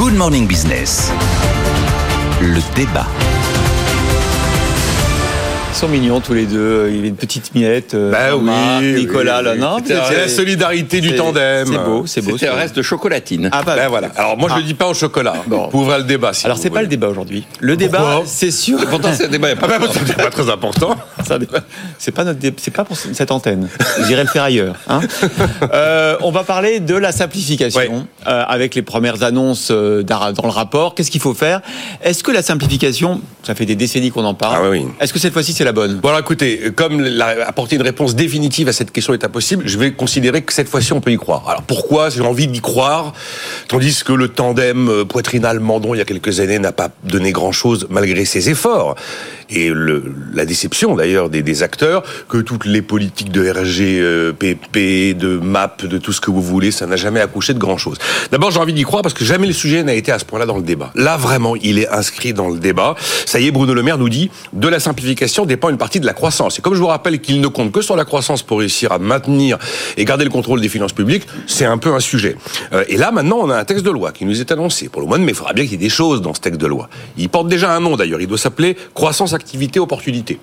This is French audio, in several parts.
Good Morning Business. Le débat. Sont mignons tous les deux. Il y a une petite miette. euh, Bah oui, Nicolas, oui, là, oui. non C'est la solidarité du c'est- tandem. C'est beau, c'est beau. C'était un c'est- reste de chocolatine. Ah, bah, Ben voilà. Alors moi je Ah. le dis pas au chocolat. Bon. Vous ouvrez le débat. Si Alors c'est pas le débat aujourd'hui. Le débat, c'est sûr. Pourtant, c'est un débat. Ah ben, c'est pas très important. Ça, C'est pas notre, dé- c'est pas pour cette antenne. J'irai le faire ailleurs. hein. Euh, on va parler de la simplification Ouais. euh, avec les premières annonces dans dans le rapport. Qu'est-ce qu'il faut faire? Est-ce que la simplification, ça fait des décennies qu'on en parle. Ah oui, oui. Est-ce que cette fois-ci c'est la bonne. Bon alors écoutez, comme la- apporter une réponse définitive à cette question est impossible, je vais considérer que cette fois-ci on peut y croire. Alors pourquoi? J'ai envie d'y croire, tandis que le tandem euh, poitrinal-mandon il y a quelques années n'a pas donné grand-chose malgré ses efforts et le, la déception d'ailleurs des, des acteurs que toutes les politiques de RG, euh, de MAP, de tout ce que vous voulez, ça n'a jamais accouché de grand-chose. D'abord j'ai envie d'y croire parce que jamais le sujet n'a été à ce point-là dans le débat. Là vraiment il est inscrit dans le débat. Ça y est, Bruno Le Maire nous dit de la simplification dépend une partie de la croissance. Et comme je vous rappelle qu'il ne compte que sur la croissance pour réussir à maintenir et garder le contrôle des finances publiques, c'est un peu un sujet. Euh, et là maintenant on a un texte de loi qui nous est annoncé pour le mois de mai. Il faudra bien qu'il y ait des choses dans ce texte de loi. Il porte déjà un nom d'ailleurs. Il doit s'appeler croissance, activité, opportunité.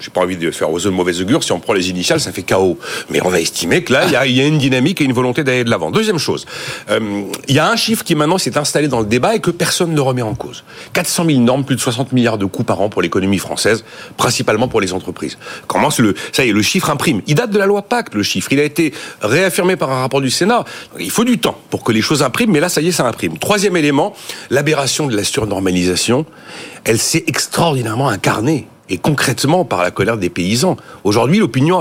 J'ai pas envie de faire aux de mauvais augure. Si on prend les initiales, ça fait chaos. Mais on a estimé que là, il y a, une dynamique et une volonté d'aller de l'avant. Deuxième chose, euh, il y a un chiffre qui maintenant s'est installé dans le débat et que personne ne remet en cause. 400 000 normes, plus de 60 milliards de coûts par an pour l'économie française, principalement pour les entreprises. Comment le, ça y est, le chiffre imprime. Il date de la loi Pacte, le chiffre. Il a été réaffirmé par un rapport du Sénat. Il faut du temps pour que les choses impriment, mais là, ça y est, ça imprime. Troisième élément, l'aberration de la surnormalisation. Elle s'est extraordinairement incarnée et concrètement par la colère des paysans. Aujourd'hui, l'opinion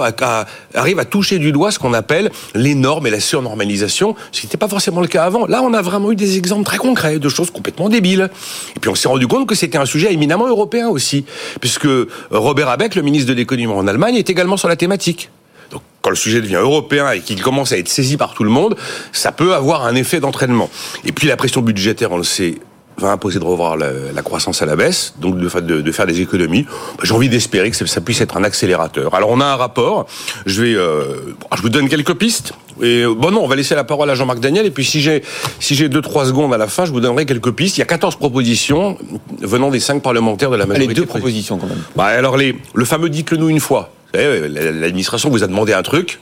arrive à toucher du doigt ce qu'on appelle les normes et la surnormalisation, ce qui n'était pas forcément le cas avant. Là, on a vraiment eu des exemples très concrets de choses complètement débiles. Et puis on s'est rendu compte que c'était un sujet éminemment européen aussi, puisque Robert Habeck, le ministre de l'économie en Allemagne, est également sur la thématique. Donc, quand le sujet devient européen et qu'il commence à être saisi par tout le monde, ça peut avoir un effet d'entraînement. Et puis la pression budgétaire, on le sait, va imposer de revoir la, la croissance à la baisse, donc de, fa- de- de faire des économies. Bah, J'ai envie d'espérer que ça, ça puisse être un accélérateur. Alors on a un rapport. Je vais, euh, je vous donne quelques pistes. Et euh, bon non, on va laisser la parole à Jean-Marc Daniel. Et puis si j'ai si j'ai deux trois secondes à la fin, je vous donnerai quelques pistes. Il y a 14 propositions venant des cinq parlementaires de la majorité. deux propositions quand même. Bah alors les, le fameux dites-le nous une fois. L'administration vous a demandé un truc,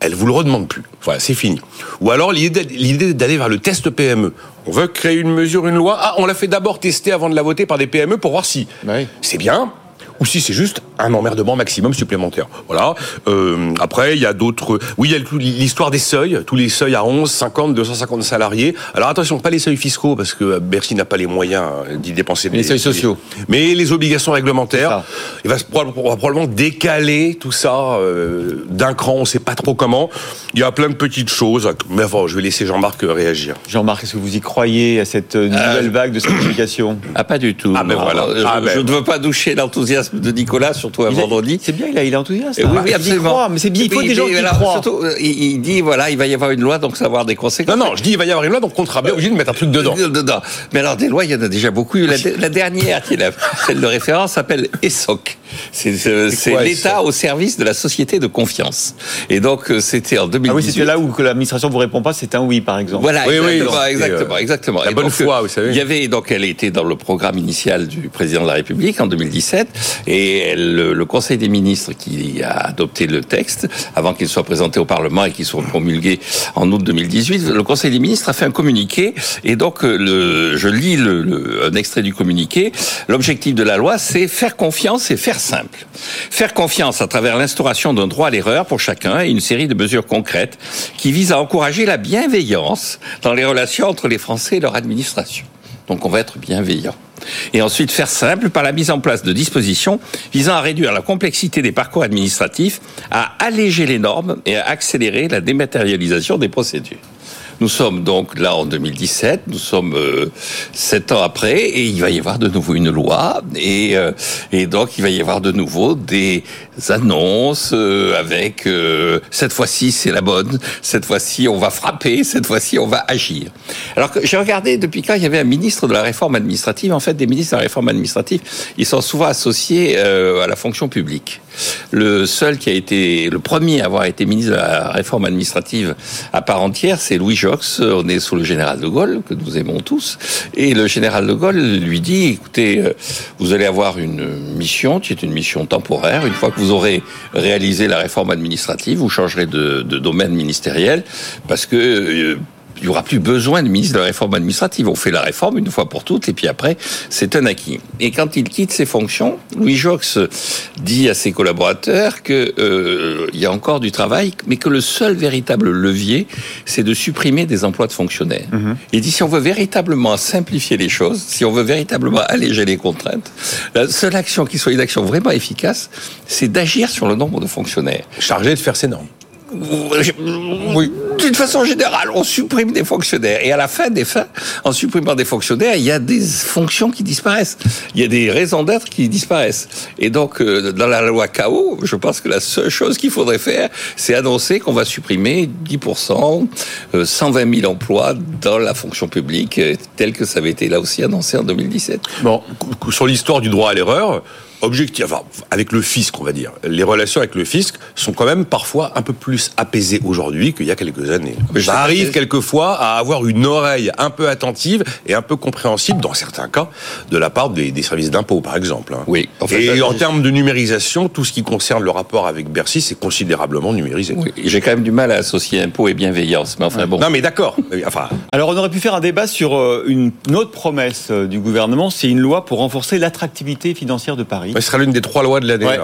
elle vous le redemande plus. Voilà, c'est fini. Ou alors l'idée d'aller vers le test PME. On veut créer une mesure, une loi. Ah, on l'a fait d'abord tester avant de la voter par des PME pour voir si Oui. c'est bien ou si c'est juste un emmerdement maximum supplémentaire. Voilà. Euh, après, il y a d'autres. Oui, il y a l'histoire des seuils, tous les seuils à 11, 50, 250 salariés. Alors attention, pas les seuils fiscaux parce que Bercy n'a pas les moyens d'y dépenser. Les des- seuils sociaux. Mais les obligations réglementaires. Il va, se- on va probablement décaler tout ça euh, d'un cran, on sait pas trop comment. Il y a plein de petites choses, mais enfin, je vais laisser Jean-Marc euh, réagir. Jean-Marc, est-ce que vous y croyez à cette euh, nouvelle vague de simplification? Ah, pas du tout. Ah, ben Non, voilà. Je, Ah, ben. je ne veux pas doucher l'enthousiasme de Nicolas, surtout un Il vendredi. C'est bien, il, a- il est enthousiaste. Hein. oui, oui, Il y absolument. mais c'est bien, il faut Oui, des gens qui croient. surtout, euh, il, dit, voilà, il va y avoir une loi, donc ça va avoir des conséquences. Non, non, je dis il va y avoir une loi, donc on sera bien obligé de mettre un truc dedans. Dedans. Mais alors, des lois, il y en a déjà beaucoup. La, la dernière, qui est la, celle de référence, s'appelle ESSOC. C'est l'État au service de la société de confiance. Et donc, euh, c'était en 2018. Ah oui, c'était là où que l'administration vous répond pas, c'est un oui, par exemple. Voilà, Oui, oui, exactement, exactement, euh, exactement. la Et bonne donc, foi, vous savez. Il y avait donc, elle était dans le programme initial du président de la République en 2017, et le, Conseil des ministres qui a adopté le texte avant qu'il soit présenté au Parlement et qu'il soit promulgué en août 2018, le Conseil des ministres a fait un communiqué, et donc euh, je lis un extrait du communiqué. L'objectif de la loi, c'est faire confiance et faire simple. Faire confiance à travers l'instauration d'un droit à l'erreur pour chacun et une série de mesures concrètes qui visent à encourager la bienveillance dans les relations entre les Français et leur administration. Donc on va être bienveillant. Et ensuite faire simple par la mise en place de dispositions visant à réduire la complexité des parcours administratifs, à alléger les normes et à accélérer la dématérialisation des procédures. Nous sommes donc là en 2017, nous sommes euh, sept ans après, et il va y avoir de nouveau une loi, et, euh, donc il va y avoir de nouveau des annonces euh, avec cette fois-ci c'est la bonne, cette fois-ci on va frapper, cette fois-ci on va agir. Alors que j'ai regardé depuis quand il y avait un ministre de la réforme administrative, en fait des ministres de la réforme administrative, ils sont souvent associés à la fonction publique. Le seul qui a été, le premier à avoir été ministre de la réforme administrative à part entière, c'est Louis On est sous le général de Gaulle, que nous aimons tous. Et le général de Gaulle lui dit, écoutez, euh, vous allez avoir une mission qui est une mission temporaire. Une fois que vous aurez réalisé la réforme administrative, vous changerez de, de domaine ministériel parce que euh, il n'y aura plus besoin de ministre de la réforme administrative. On fait la réforme une fois pour toutes, et puis après, c'est un acquis. Et quand il quitte ses fonctions, Louis Jox dit à ses collaborateurs qu'il euh, y a encore du travail, mais que le seul véritable levier, c'est de supprimer des emplois de fonctionnaires. Mmh. Il dit si on veut véritablement simplifier les choses, si on veut véritablement alléger les contraintes, la seule action qui soit une action vraiment efficace, c'est d'agir sur le nombre de fonctionnaires. Chargé de faire ses normes. Oui. D'une façon générale, on supprime des fonctionnaires. Et à la fin des fins, en supprimant des fonctionnaires, il y a des fonctions qui disparaissent. Il y a des raisons d'être qui disparaissent. Et donc, euh, dans la loi KO, je pense que la seule chose qu'il faudrait faire, c'est annoncer qu'on va supprimer 10%, 120 000 emplois dans la fonction publique, euh, tel que ça avait été là aussi annoncé en 2017. Bon, sur l'histoire du droit à l'erreur, objectif, enfin, avec le fisc, on va dire. Les relations avec le fisc sont quand même parfois un peu plus apaisées aujourd'hui qu'il y a quelques années. Ça arrive quelquefois à avoir une oreille un peu attentive et un peu compréhensible, dans certains cas, de la part des, des services d'impôt, par exemple. hein. Oui. En fait, et là, en termes de numérisation, tout ce qui concerne le rapport avec Bercy, c'est considérablement numérisé. Oui, j'ai quand même du mal à associer impôt et bienveillance. Mais enfin bon. Non, mais d'accord. Euh, Enfin, Alors on aurait pu faire un débat sur euh, une, une autre promesse euh, du gouvernement, c'est une loi pour renforcer l'attractivité financière de Paris. Ce sera l'une des trois lois de l'année. Ouais.